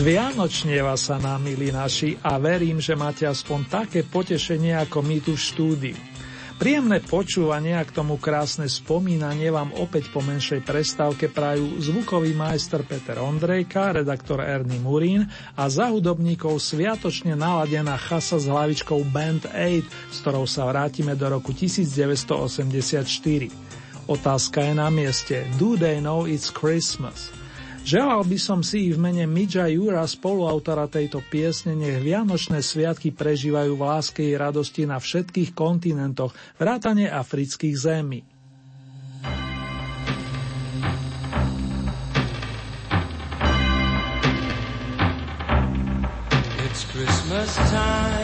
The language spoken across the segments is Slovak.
Zvianočnieva sa nám, milí naši, a verím, že máte aspoň také potešenie ako my tu v štúdiu. Príjemné počúvanie a k tomu krásne spomínanie vám opäť po menšej prestávke prajú zvukový majster Peter Ondrejka, redaktor Ernie Murín a za hudobníkov sviatočne naladená chasa s hlavičkou Band 8, s ktorou sa vrátime do roku 1984. Otázka je na mieste. Do they know it's Christmas? Želal by som si v mene Midža Jura, spoluautora tejto piesne, nech Vianočné sviatky prežívajú v láske i radosti na všetkých kontinentoch, vrátane afrických zemí. It's Christmas time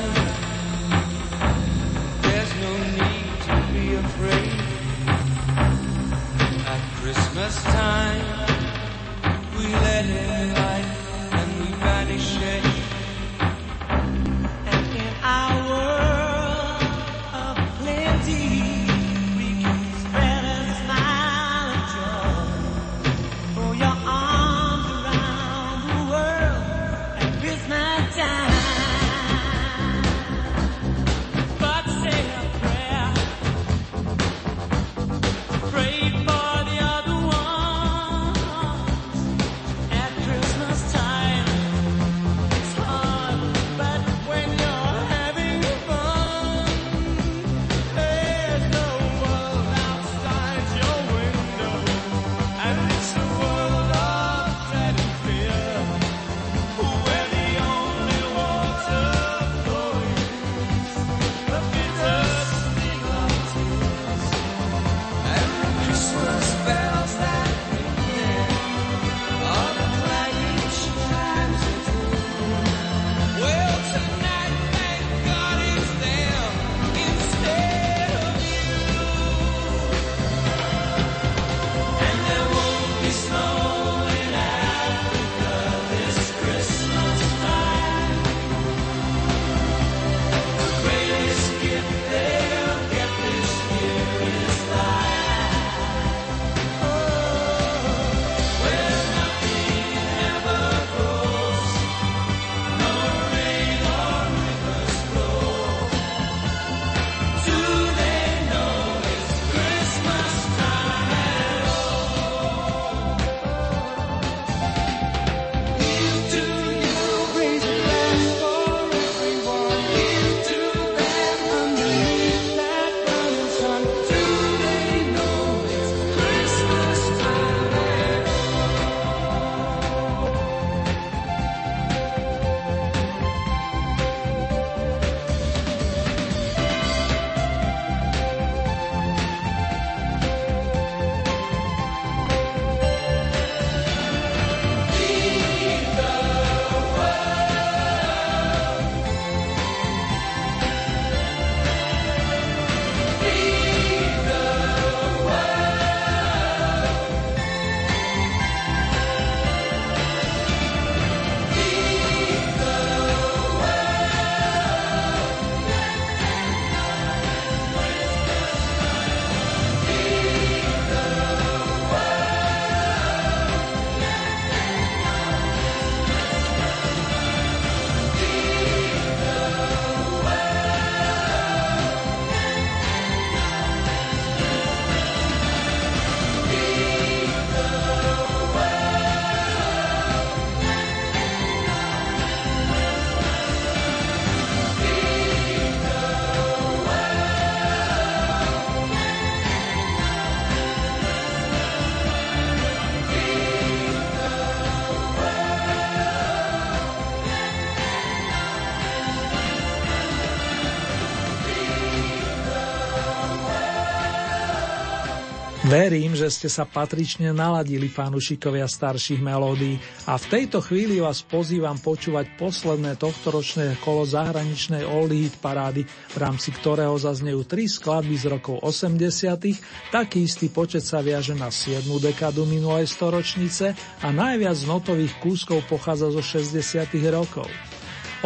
Verím, že ste sa patrične naladili fanúšikovia starších melódií a v tejto chvíli vás pozývam počúvať posledné tohtoročné kolo zahraničnej Oldie Hit parády, v rámci ktorého zaznejú tri skladby z rokov 80 taký istý počet sa viaže na 7. dekádu minulej storočnice a najviac notových kúskov pochádza zo 60 rokov.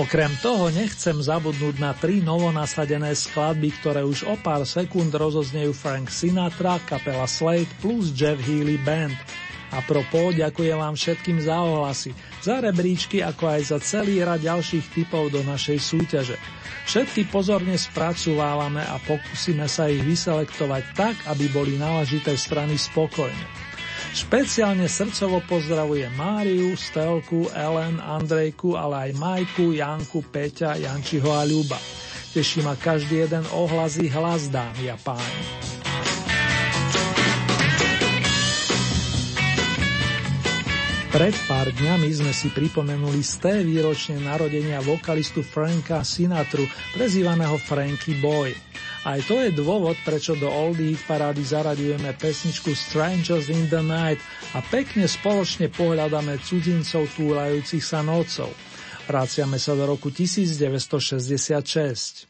Okrem toho nechcem zabudnúť na tri novonasadené skladby, ktoré už o pár sekúnd rozoznejú Frank Sinatra, kapela Slade plus Jeff Healy Band. A propos, ďakujem vám všetkým za ohlasy, za rebríčky, ako aj za celý rad ďalších typov do našej súťaže. Všetky pozorne spracovávame a pokúsime sa ich vyselektovať tak, aby boli náležité strany spokojné. Špeciálne srdcovo pozdravuje Máriu, Stelku, Ellen, Andrejku, ale aj Majku, Janku, Peťa, Jančiho a Ľuba. Teší ma každý jeden ohlasý hlas, dámy a páni. Pred pár dňami sme si pripomenuli z té výročne narodenia vokalistu Franka Sinatru, prezývaného Frankie Boy. Aj to je dôvod, prečo do Oldie parády zaraďujeme pesničku Strangers in the Night a pekne spoločne pohľadáme cudzincov túlajúcich sa nocou. Vraciame sa do roku 1966.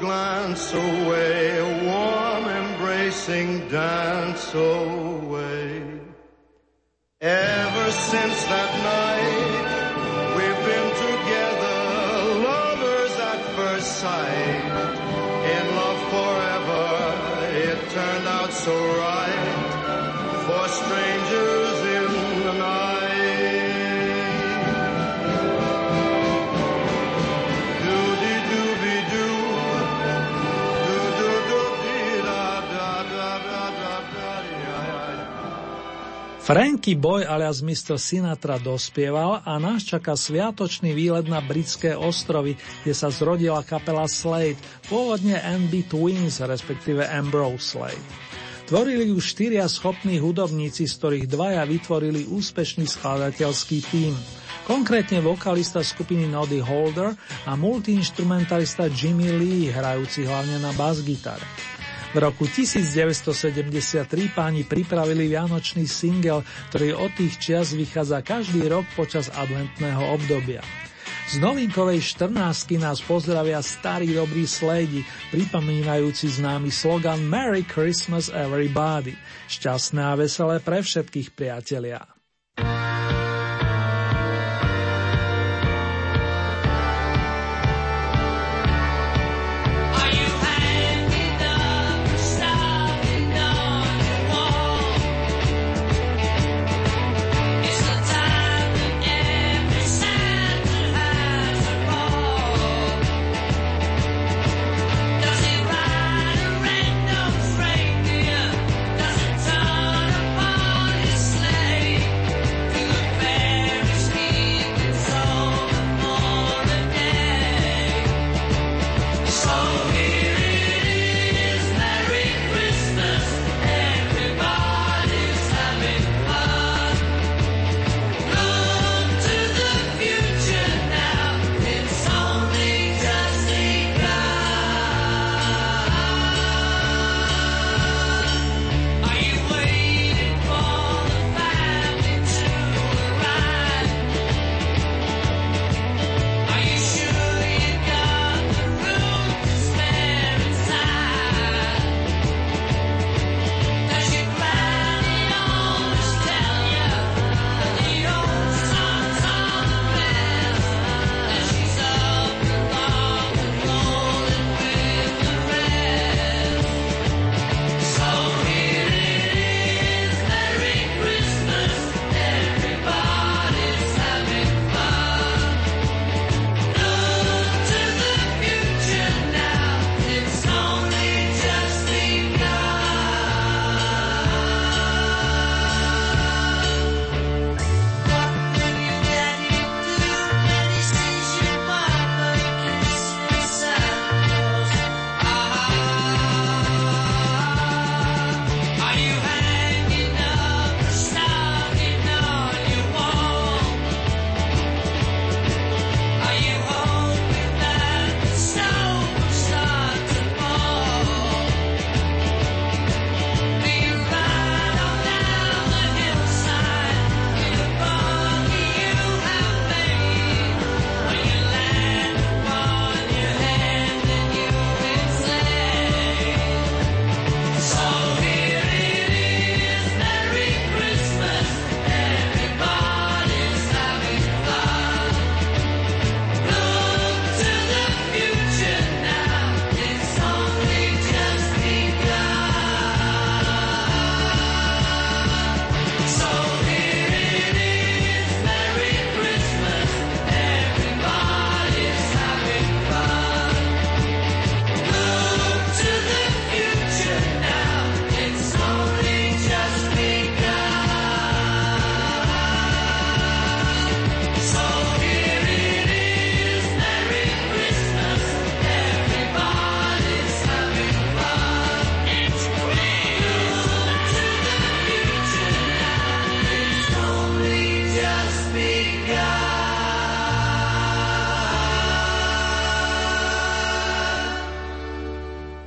Glance away, a warm embracing dance away. Ever since that night, Franky Boy alias Mr. Sinatra dospieval a nás čaká sviatočný výlet na britské ostrovy, kde sa zrodila kapela Slade, pôvodne NB Twins, respektíve Ambrose Slade. Tvorili ju štyria schopní hudobníci, z ktorých dvaja vytvorili úspešný skladateľský tím. Konkrétne vokalista skupiny Noddy Holder a multiinstrumentalista Jimmy Lee, hrajúci hlavne na bas-gitare. V roku 1973 páni pripravili vianočný singel, ktorý od tých čias vychádza každý rok počas adventného obdobia. Z novinkovej 14 nás pozdravia starí dobrý sledi, pripomínajúci známy slogan Merry Christmas everybody. Šťastné a veselé pre všetkých priatelia.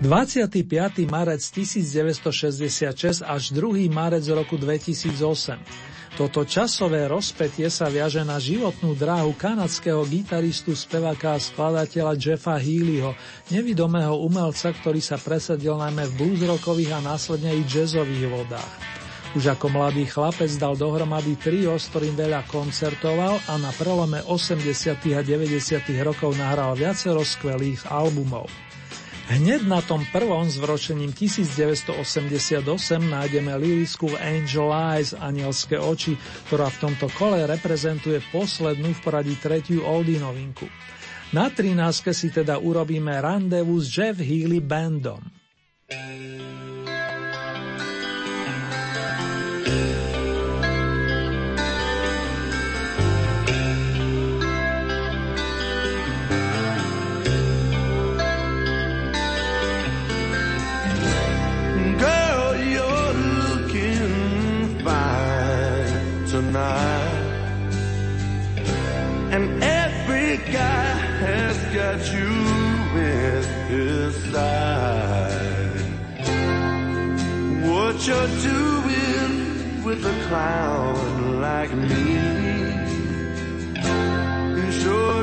25. marec 1966 až 2. marec roku 2008. Toto časové rozpetie sa viaže na životnú dráhu kanadského gitaristu, speváka a skladateľa Jeffa Healyho, nevidomého umelca, ktorý sa presadil najmä v bluesrockových a následne i jazzových vodách. Už ako mladý chlapec dal dohromady trio, s ktorým veľa koncertoval a na prelome 80. a 90. rokov nahral viacero skvelých albumov. Hneď na tom prvom zvročením 1988 nájdeme lírisku Angel Eyes, anielské oči, ktorá v tomto kole reprezentuje poslednú v poradí tretiu oldie novinku. Na 13 si teda urobíme randevu s Jeff Healy Bandom. tonight. And every guy has got you in his sight. What you're doing with a clown like me? Sure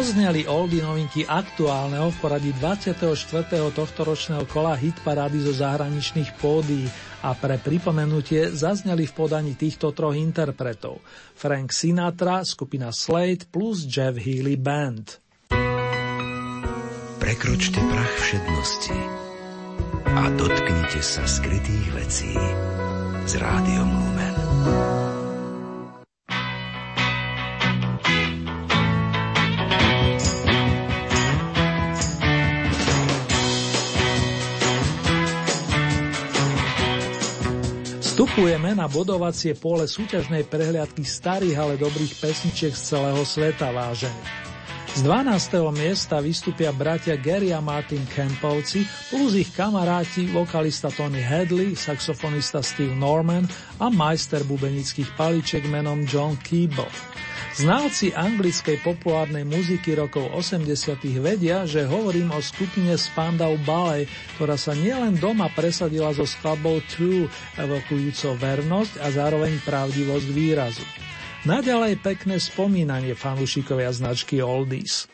Dozneli oldy novinky aktuálneho v poradí 24. tohto ročného kola hitparády zo zahraničných pódií a pre pripomenutie zazneli v podaní týchto troch interpretov Frank Sinatra, skupina Slade plus Jeff Healy Band. Prekročte prach všednosti a dotknite sa skrytých vecí s rádiom Lumen. Vstupujeme na bodovacie pole súťažnej prehliadky starých, ale dobrých pesničiek z celého sveta vážených. Z 12. miesta vystúpia bratia Gary a Martin Kempovci plus ich kamaráti vokalista Tony Hadley, saxofonista Steve Norman a majster bubenických paliček menom John Keeble. Znalci anglickej populárnej muziky rokov 80 vedia, že hovorím o skupine Spandau Ballet, ktorá sa nielen doma presadila so skladbou True, evokujúco vernosť a zároveň pravdivosť výrazu. Naďalej pekné spomínanie fanúšikovia značky Oldies.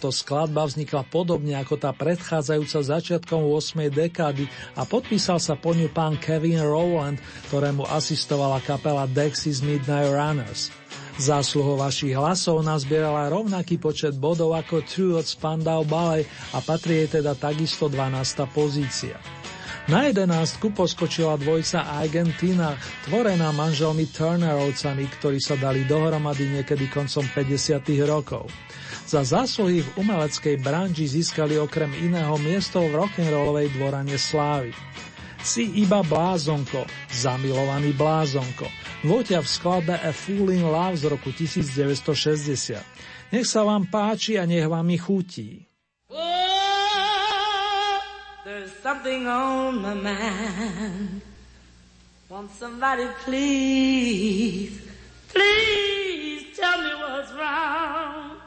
Táto skladba vznikla podobne ako tá predchádzajúca začiatkom 8. dekády a podpísal sa po ňu pán Kevin Rowland, ktorému asistovala kapela Dexys Midnight Runners. Zásluho vašich hlasov nazbierala rovnaký počet bodov ako True od Spandau Ballet a patrí jej teda takisto 12. pozícia. Na jedenástku poskočila dvojca Argentina, tvorená manželmi Turnerovcami, ktorí sa dali dohromady niekedy koncom 50. rokov. Za zásluhy v umeleckej branži získali okrem iného miesto v rock'n'rollovej dvorane slávy. Si iba blázonko, zamilovaný blázonko. Voťa v skladbe A Fool in Love z roku 1960. Nech sa vám páči a nech vám i chutí. Oh, something on my mind. Won't somebody please, please tell me what's wrong?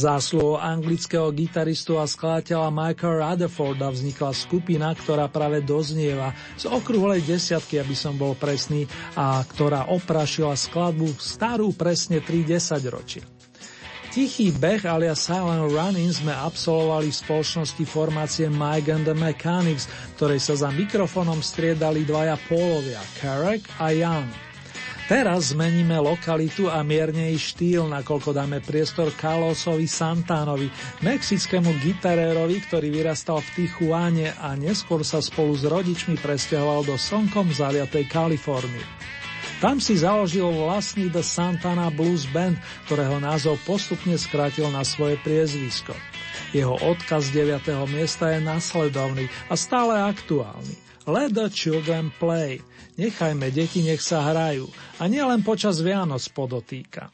Zásluhou anglického gitaristu a skladateľa Michaela Rutherforda vznikla skupina, ktorá práve doznieva z okrúhlej desiatky, aby som bol presný, a ktorá oprašila skladbu starú presne 3 ročia. Tichý beh alias Silent Running sme absolvovali v spoločnosti formácie Mike and the Mechanics, ktorej sa za mikrofónom striedali dvaja pólovia, Carrick a Young. Teraz zmeníme lokalitu a mierne štýl, nakoľko dáme priestor Carlosovi Santánovi, mexickému gitarérovi, ktorý vyrastal v Tijuane a neskôr sa spolu s rodičmi presťahoval do slnkom zaliatej Kalifornie. Tam si založil vlastný The Santana Blues Band, ktorého názov postupne skrátil na svoje priezvisko. Jeho odkaz 9. miesta je nasledovný a stále aktuálny. Let the children play. Nechajme deti, nech sa hrajú. A nielen počas Vianoc podotýka.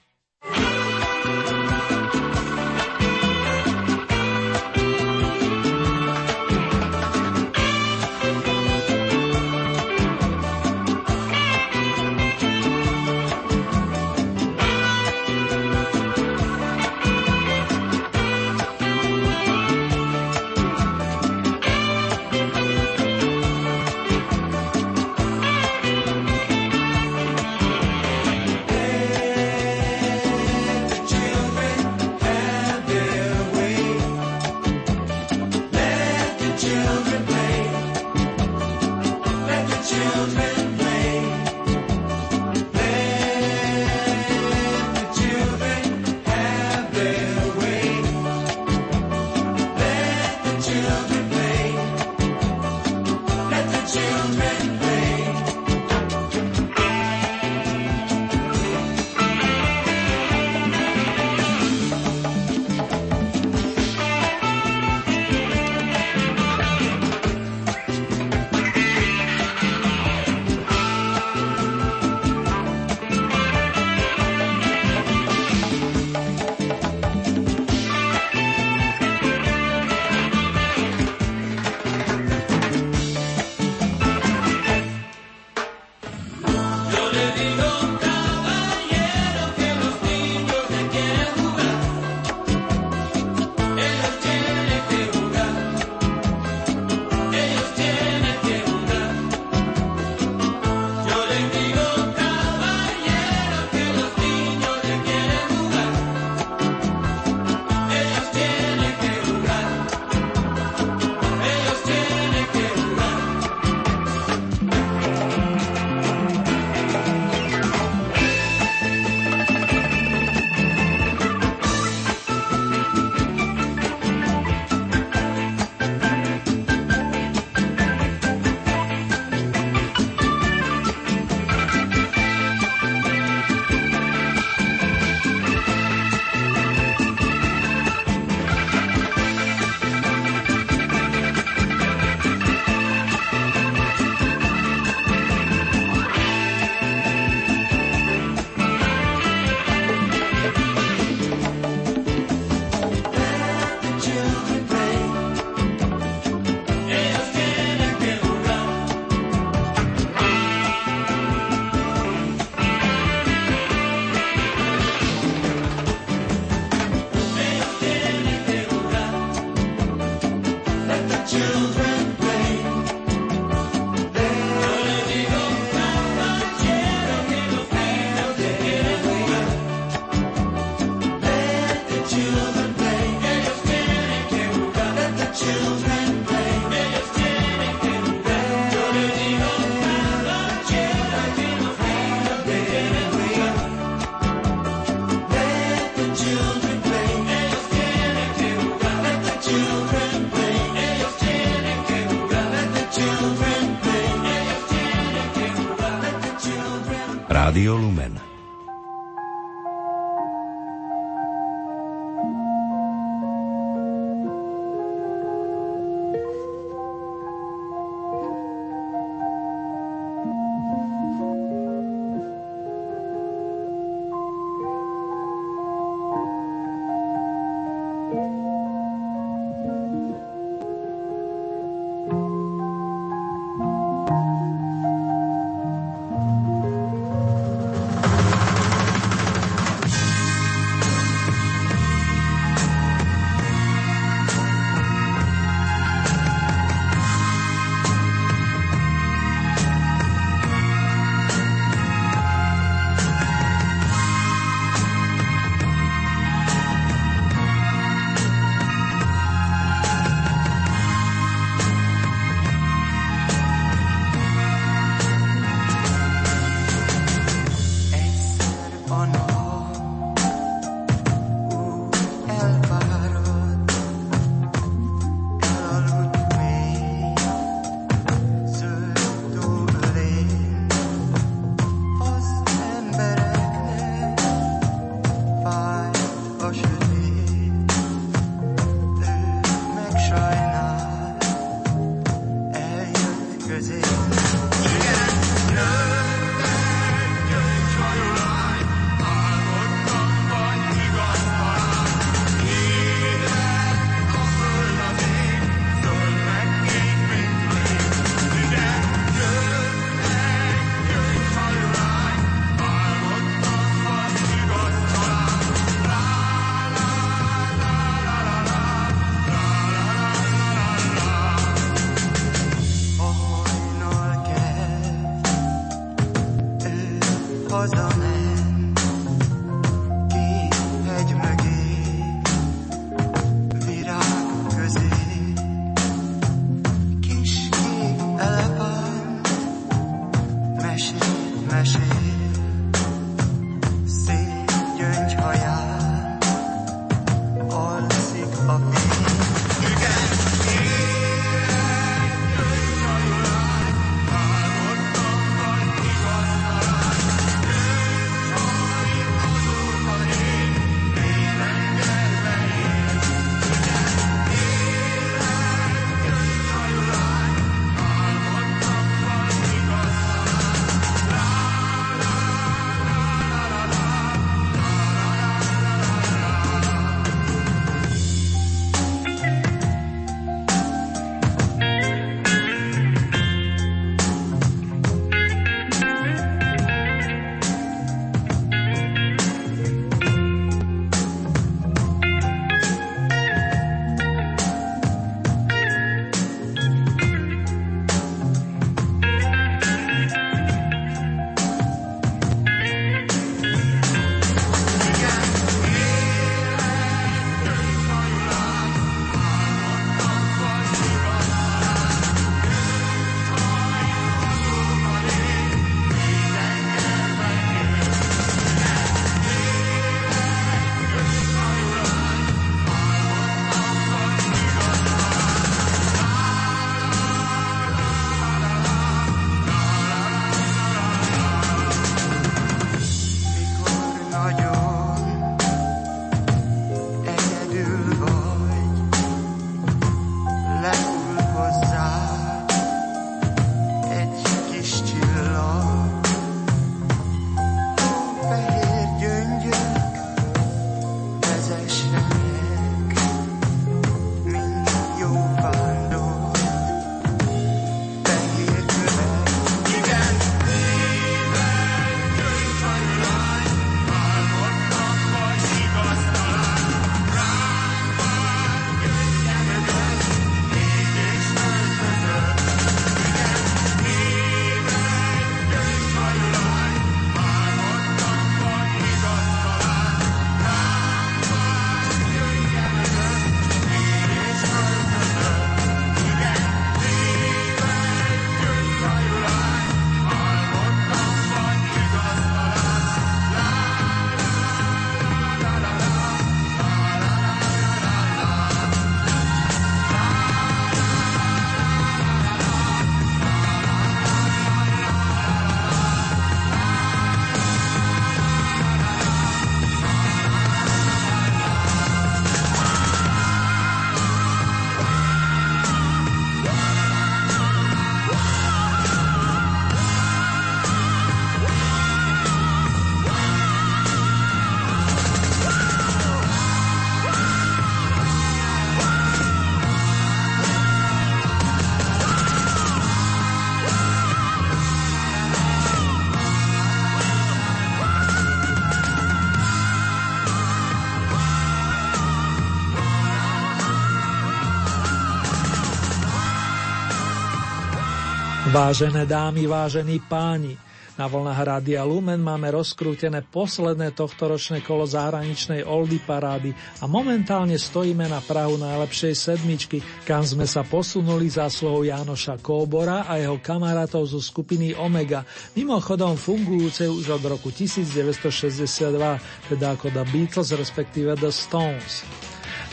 Vážené dámy, vážení páni, na vlnách Rádia Lumen máme rozkrútené posledné tohtoročné kolo zahraničnej Oldy parády a momentálne stojíme na Prahu najlepšej sedmičky, kam sme sa posunuli zásluhou Jánoša Kóbora a jeho kamarátov zo skupiny Omega, mimochodom fungujúcej už od roku 1962, teda ako The Beatles, respektíve The Stones.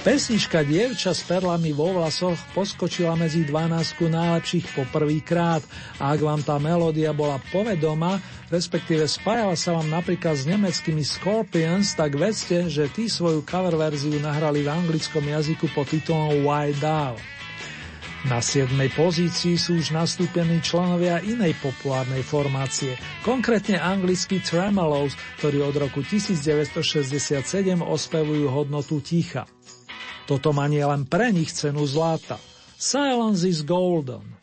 Pesnička Dievča s perlami vo vlasoch poskočila medzi 12 najlepších po prvýkrát a ak vám tá melódia bola povedoma, respektíve spájala sa vám napríklad s nemeckými Scorpions, tak vedzte, že tí svoju cover verziu nahrali v anglickom jazyku pod titulom Why Down. Na 7. pozícii sú už nastúpení členovia inej populárnej formácie, konkrétne anglickí Tremolos, ktorí od roku 1967 ospevujú hodnotu ticha. Toto má nielen pre nich cenu zlata. Silence is golden.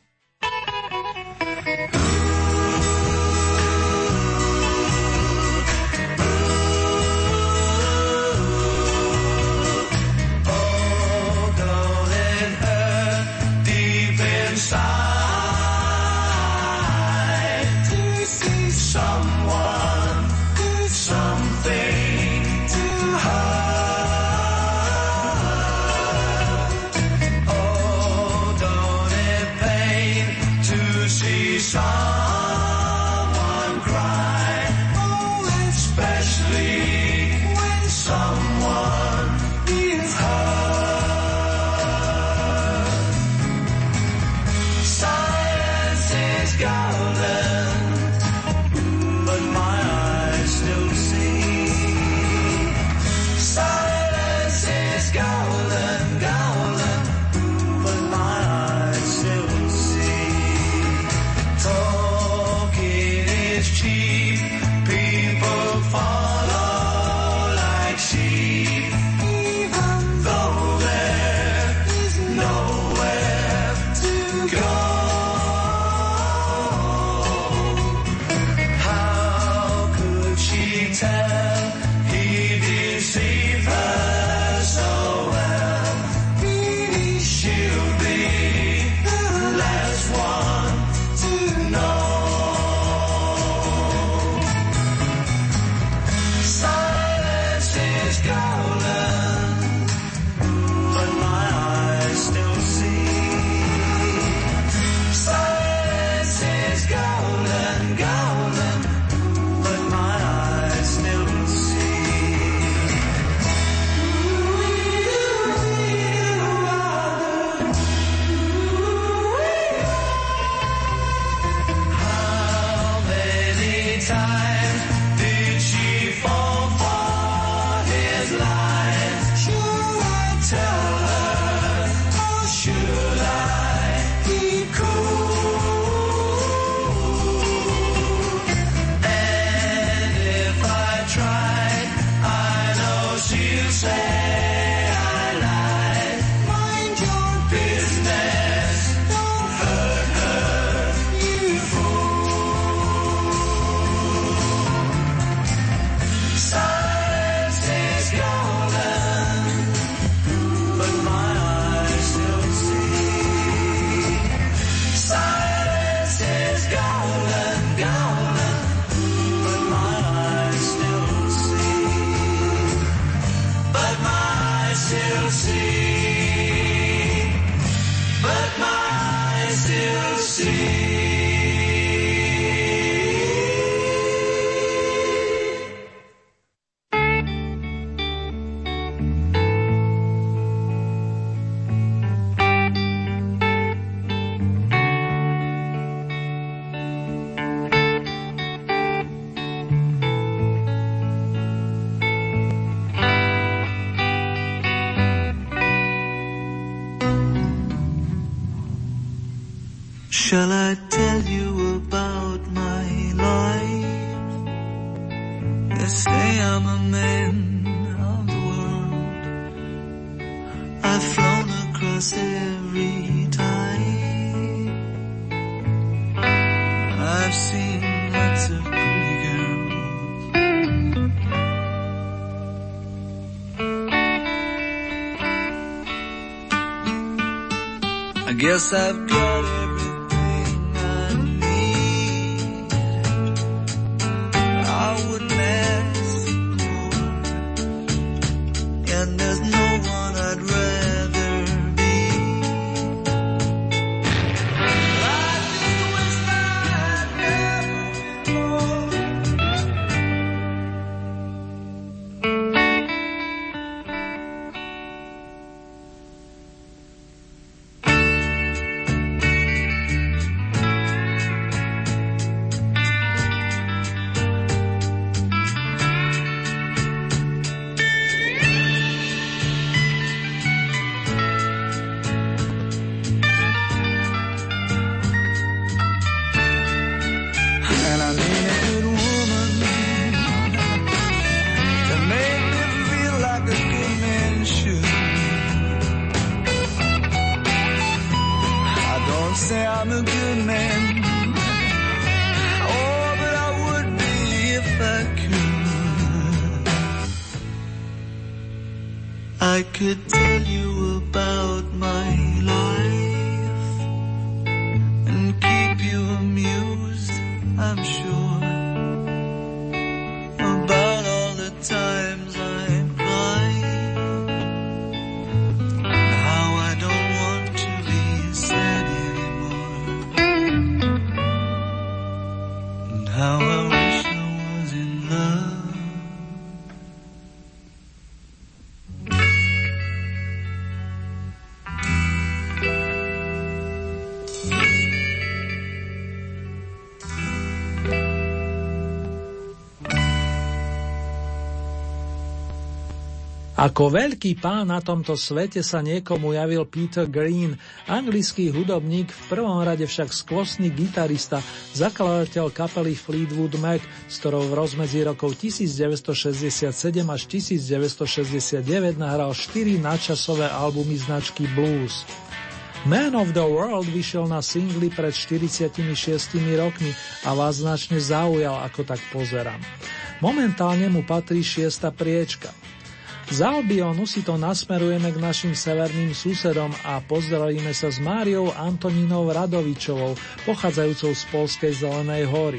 Yes, I've Ako veľký pán na tomto svete sa niekomu javil Peter Green, anglický hudobník, v prvom rade však skvostný gitarista, zakladateľ kapely Fleetwood Mac, s ktorou v rozmedzi rokov 1967 až 1969 nahral 4 nadčasové albumy značky Blues. Man of the World vyšiel na singli pred 46 rokmi a vás značne zaujal, ako tak pozerám. Momentálne mu patrí šiesta priečka. Za Albionu si to nasmerujeme k našim severným susedom a pozdravíme sa s Máriou Antoninou Radovičovou, pochádzajúcou z Polskej Zelenej hory.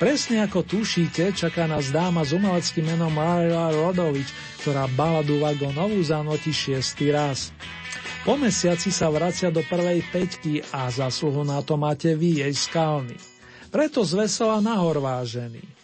Presne ako tušíte, čaká nás dáma s umeleckým menom Marila Rodovič, ktorá baladu Vagonovú zanotí šiestý raz. Po mesiaci sa vracia do prvej peťky a zasluhu na to máte vy, jej skalny. Preto zvesela nahor vážený.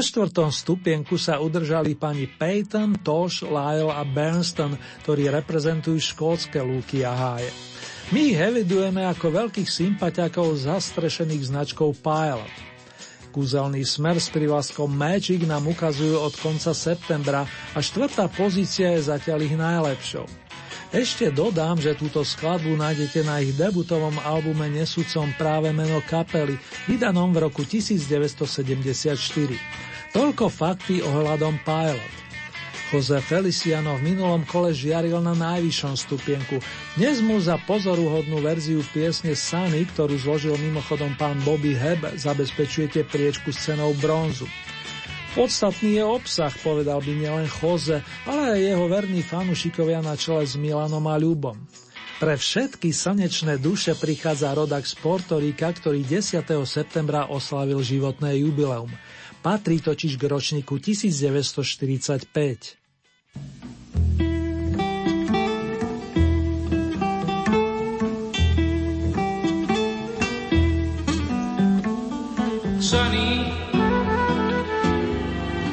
Na štvrtom stupienku sa udržali pani Peyton, Tosh, Lyle a Bernston, ktorí reprezentujú škótske lúky a háje. My ich evidujeme ako veľkých sympatiakov zastrešených značkou Pilot. Kúzelný smer s privlaskom Magic nám ukazujú od konca septembra a štvrtá pozícia je zatiaľ ich najlepšou. Ešte dodám, že túto skladbu nájdete na ich debutovom albume nesúcom práve meno kapely, vydanom v roku 1974. Toľko fakty ohľadom Pilot. Jose Feliciano v minulom kole žiaril na najvyššom stupienku. Dnes mu za pozoruhodnú verziu piesne Sunny, ktorú zložil mimochodom pán Bobby Heb, zabezpečujete priečku s cenou bronzu. Podstatný je obsah, povedal by nielen Jose, ale aj jeho verní fanúšikovia na čele s Milanom a Ľubom. Pre všetky slnečné duše prichádza rodak z Portorika, ktorý 10. septembra oslavil životné jubileum. Patrí totiž k ročníku 1945.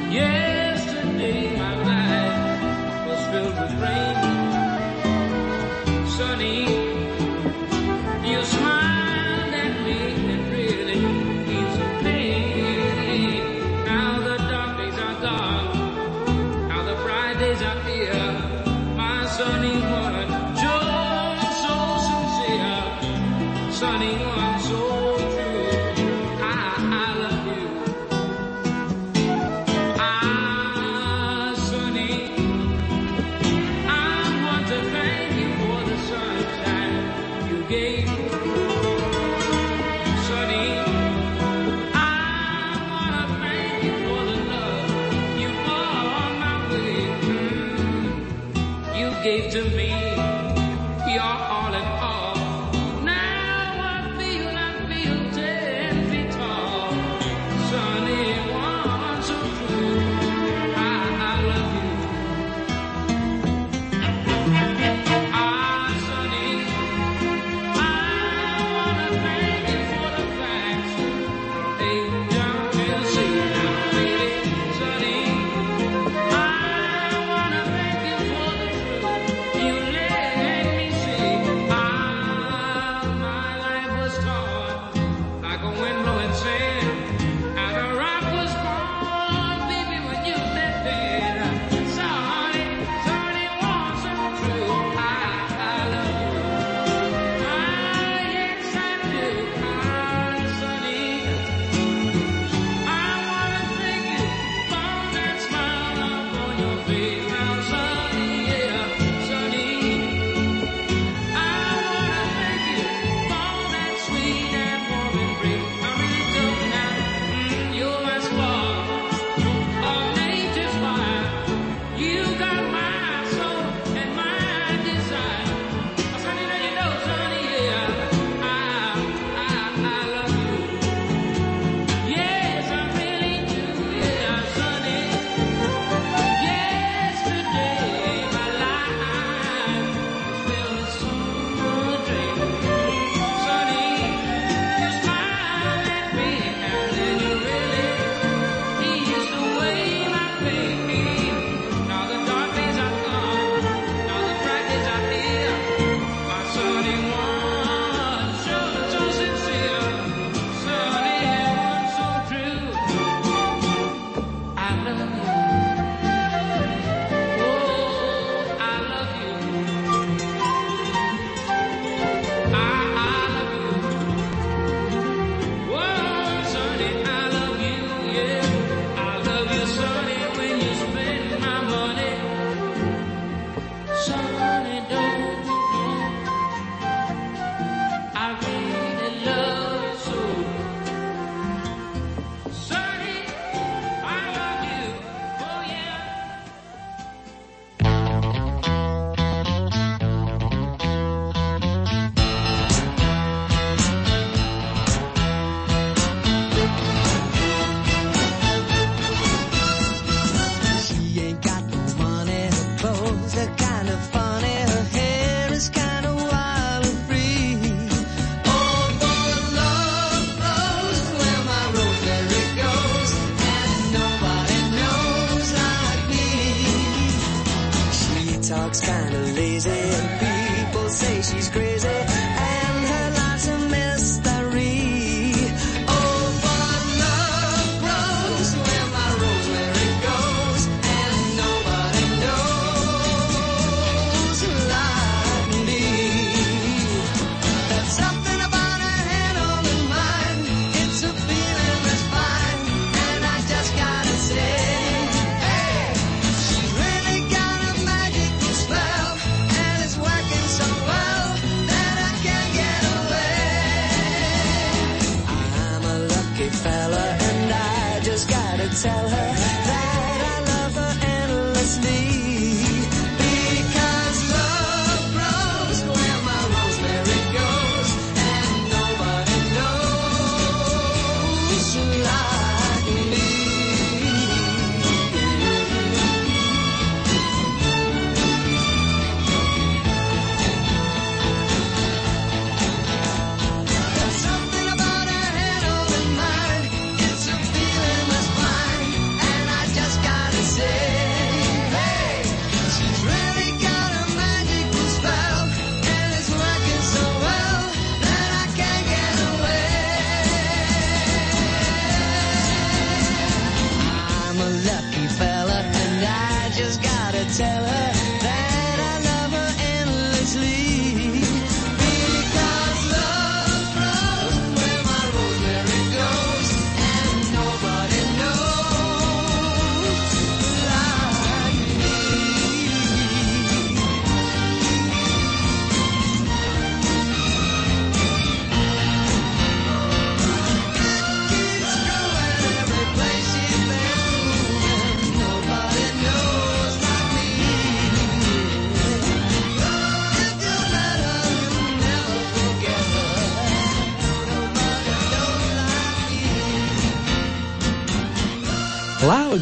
You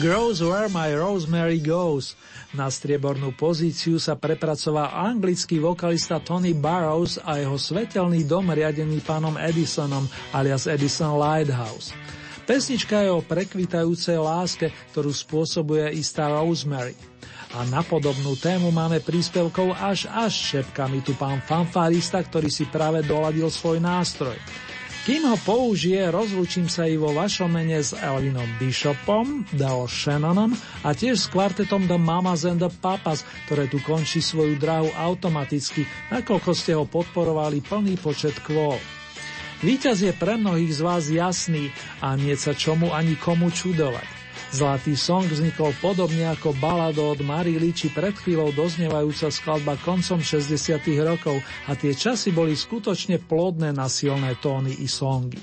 Grows Where My Rosemary Goes. Na striebornú pozíciu sa prepracoval anglický vokalista Tony Barrows a jeho svetelný dom riadený pánom Edisonom alias Edison Lighthouse. Pesnička je o prekvitajúcej láske, ktorú spôsobuje istá Rosemary. A na podobnú tému máme príspevkov až až šepkami tu pán fanfarista, ktorý si práve doladil svoj nástroj. Kým ho použije, rozlúčim sa i vo vašom mene s Elvinom Bishopom, Dal Shannonom a tiež s kvartetom The Mamas and the Papas, ktoré tu končí svoju dráhu automaticky, nakoľko ste ho podporovali plný počet kvôl. Výťaz je pre mnohých z vás jasný a nie sa čomu ani komu čudovať. Zlatý song vznikol podobne ako balado od Marily či pred chvíľou doznievajúca skladba koncom 60 rokov a tie časy boli skutočne plodné na silné tóny i songy.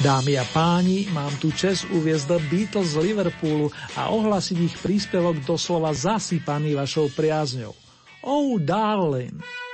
Dámy a páni, mám tu čest uviezť The Beatles z Liverpoolu a ohlasiť ich príspevok doslova zasypaný vašou priazňou. Oh, darling!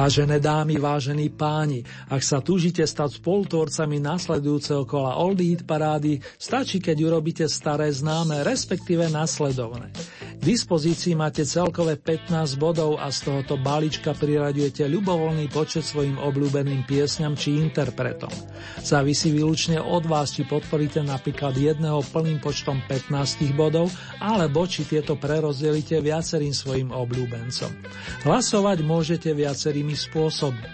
Vážené dámy, vážení páni, ak sa túžite stať spolutvorcami nasledujúceho kola Old Hit parády, stačí, keď urobíte staré známe, respektíve nasledovné. K dispozícii máte celkové 15 bodov a z tohoto balíčka priraďujete ľubovoľný počet svojim obľúbeným piesňam či interpretom. Závisí výlučne od vás, či podporíte napríklad jedného plným počtom 15 bodov, alebo či tieto prerozdelíte viacerým svojim obľúbencom. Hlasovať môžete viacerým viacerými spôsobmi.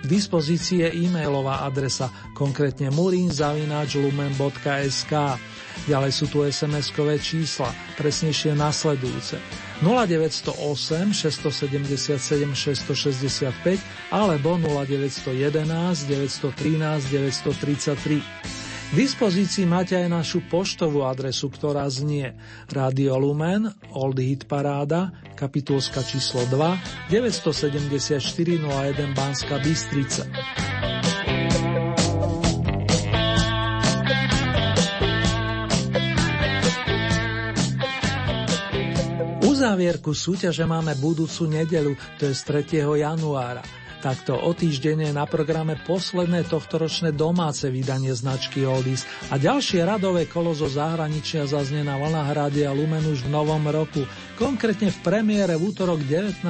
K dispozícii je e-mailová adresa, konkrétne murinzavináčlumen.sk. Ďalej sú tu SMS-kové čísla, presnejšie nasledujúce 0908 677 665 alebo 0911 913 933. K dispozícii máte aj našu poštovú adresu, ktorá znie Radio Lumen, Old Hit Paráda, kapitulska číslo 2, 974 01 Banska Bystrica. Uzávierku súťaže máme budúcu nedelu, to je z 3. januára. Takto o týždeň je na programe posledné tohtoročné domáce vydanie značky Oldies a ďalšie radové kolo zo zahraničia zaznie na vlnách Rádia Lumen už v novom roku, konkrétne v premiére v útorok 19.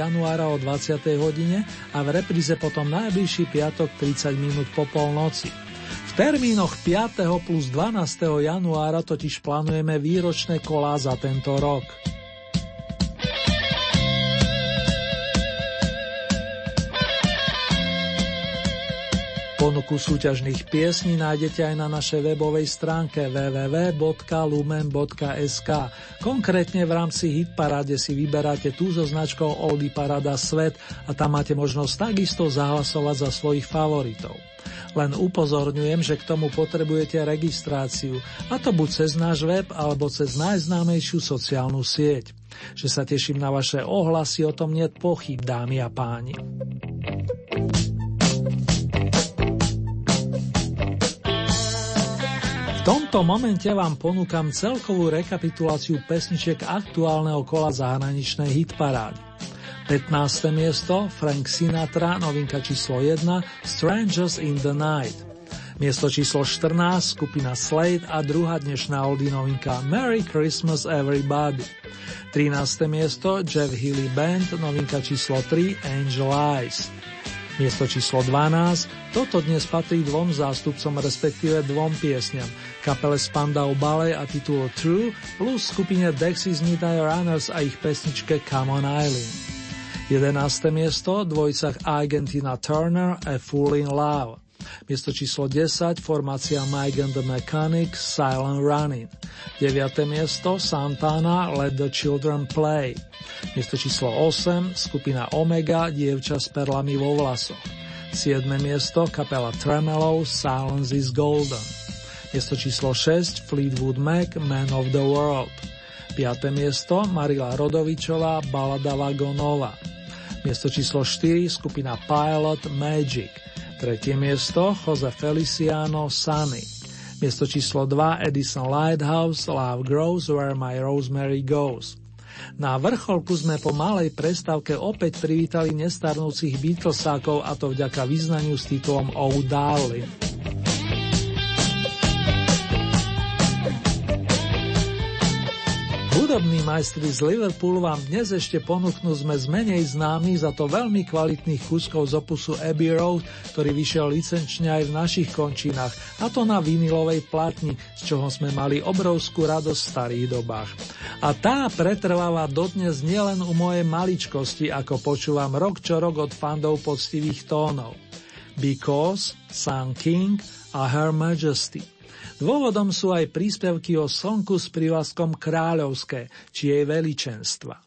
januára o 20. hodine a v repríze potom najbližší piatok 30 minút po polnoci. V termínoch 5. plus 12. januára totiž plánujeme výročné kolá za tento rok. Ponuku súťažných piesní nájdete aj na našej webovej stránke www.lumen.sk. Konkrétne v rámci Hitparáde si vyberáte tú so značkou Oldy Parada Svet a tam máte možnosť takisto zahlasovať za svojich favoritov. Len upozorňujem, že k tomu potrebujete registráciu, a to buď cez náš web alebo cez najznámejšiu sociálnu sieť. Že sa teším na vaše ohlasy, o tom nie pochyb, dámy a páni. Tomto momente vám ponúkam celkovú rekapituláciu pesničiek aktuálneho kola zahraničnej hitparády. 15. miesto Frank Sinatra, novinka číslo 1 Strangers in the Night. Miesto číslo 14 skupina Slade a druhá dnešná Oldy novinka Merry Christmas Everybody. 13. miesto Jeff Healy Band, novinka číslo 3 Angel Eyes. Miesto číslo 12, toto dnes patrí dvom zástupcom, respektíve dvom piesňam, kapele Spandau Ballet a titulu True, plus skupine Dexys Midnight Runners a ich pesničke Come on Island. 11. miesto, dvojicach Argentina Turner a Full in Love. Miesto číslo 10, formácia Mike and the Mechanics, Silent Running. 9. miesto, Santana, Let the Children Play. Miesto číslo 8, skupina Omega, dievča s perlami vo vlasoch. 7. miesto, kapela Tremolo, Silence is Golden. Miesto číslo 6, Fleetwood Mac, Man of the World. 5. miesto, Marila Rodovičová, Balada Vagonova. Miesto číslo 4, skupina Pilot, Magic. Tretie miesto, Jose Feliciano, Sunny. Miesto číslo 2, Edison Lighthouse, Love Grows Where My Rosemary Goes. Na vrcholku sme po malej prestávke opäť privítali nestarnúcich Beatlesákov a to vďaka význaniu s titulom Oh Darling. Hudobní majstri z Liverpoolu vám dnes ešte ponúknú sme z menej známych za to veľmi kvalitných kuskov z opusu Abbey Road, ktorý vyšiel licenčne aj v našich končinách, a to na vinilovej platni, z čoho sme mali obrovskú radosť v starých dobách. A tá pretrváva dodnes nielen u mojej maličkosti, ako počúvam rok čo rok od fandov poctivých tónov. Because, Sun King a Her Majesty – Dôvodom sú aj príspevky o slnku s prívlaskom kráľovské, či jej veličenstva.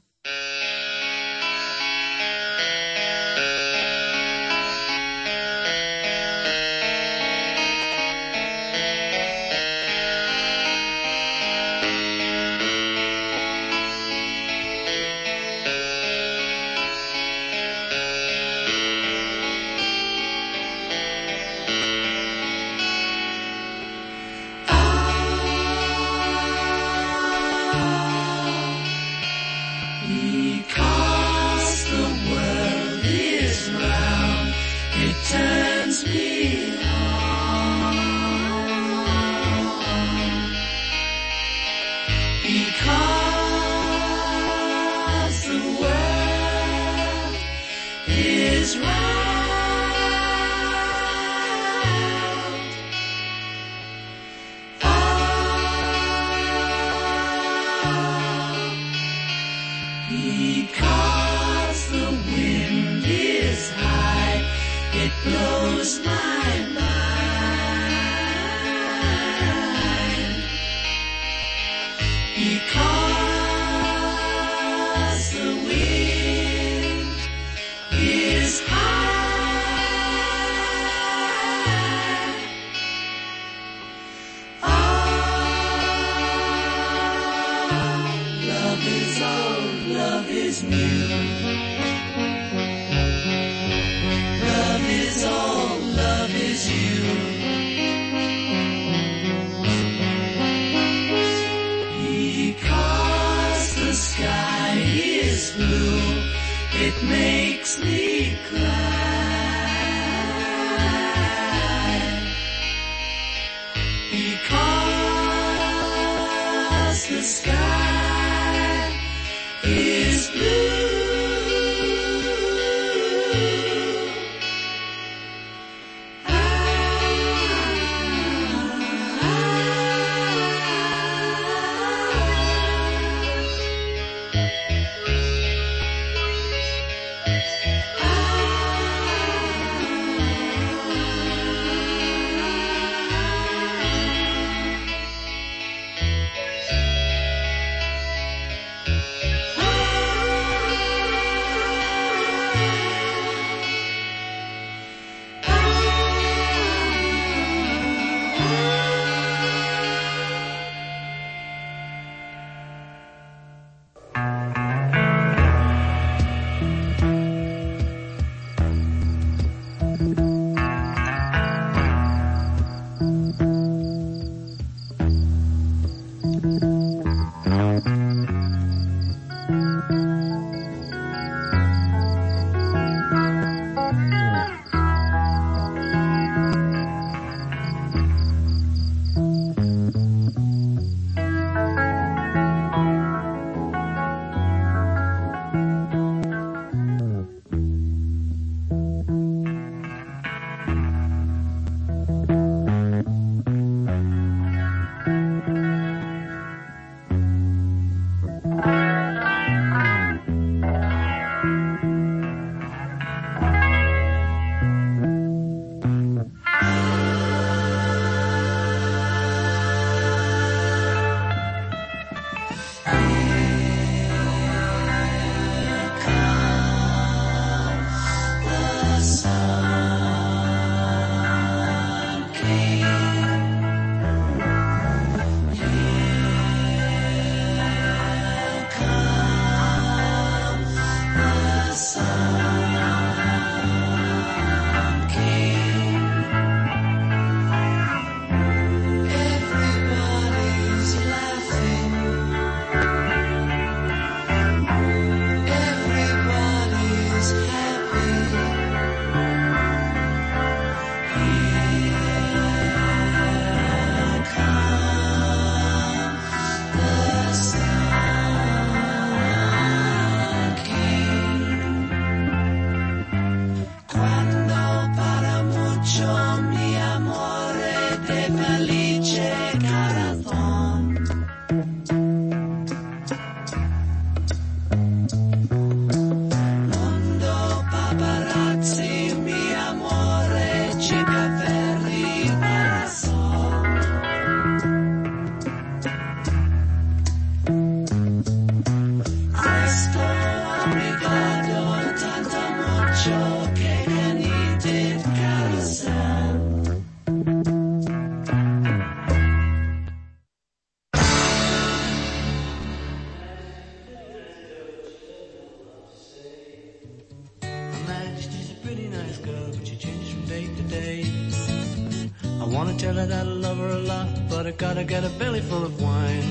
Wanna tell her that I love her a lot, but I gotta get a belly full of wine.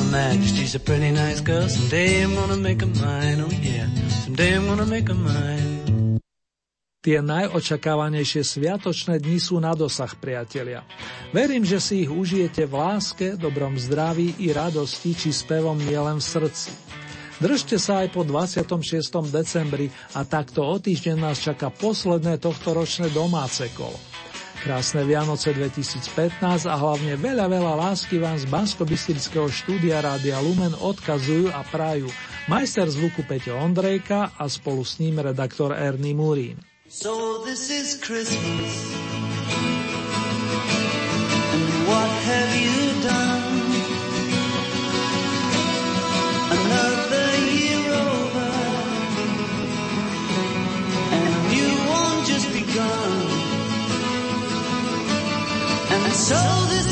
Her Majesty's a pretty nice girl, someday I'm gonna make her mine, oh yeah, someday I'm gonna make her mine. Tie najočakávanejšie sviatočné dni sú na dosah, priatelia. Verím, že si ich užijete v láske, dobrom zdraví i radosti, či spevom nielen v srdci. Držte sa aj po 26. decembri a takto o týždeň nás čaká posledné tohto ročné domáce kolo. Krásne Vianoce 2015 a hlavne veľa, veľa lásky vám z bansko štúdia Rádia Lumen odkazujú a prajú majster zvuku Peťo Ondrejka a spolu s ním redaktor Ernie Murín. So this is Christmas. And what have you done? So this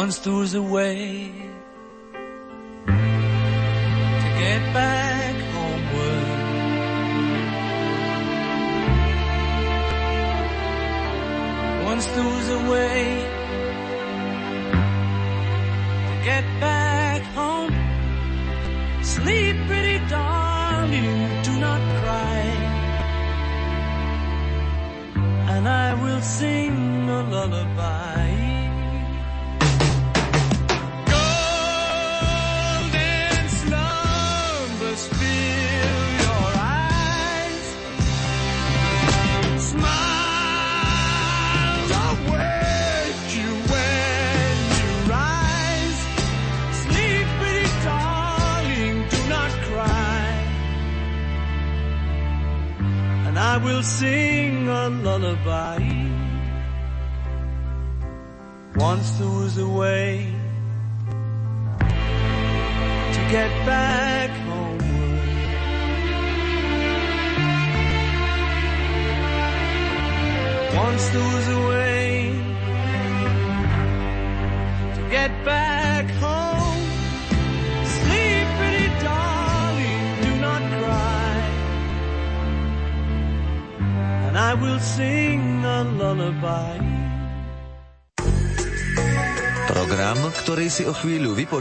once throws away si o chvíľu vypočujete,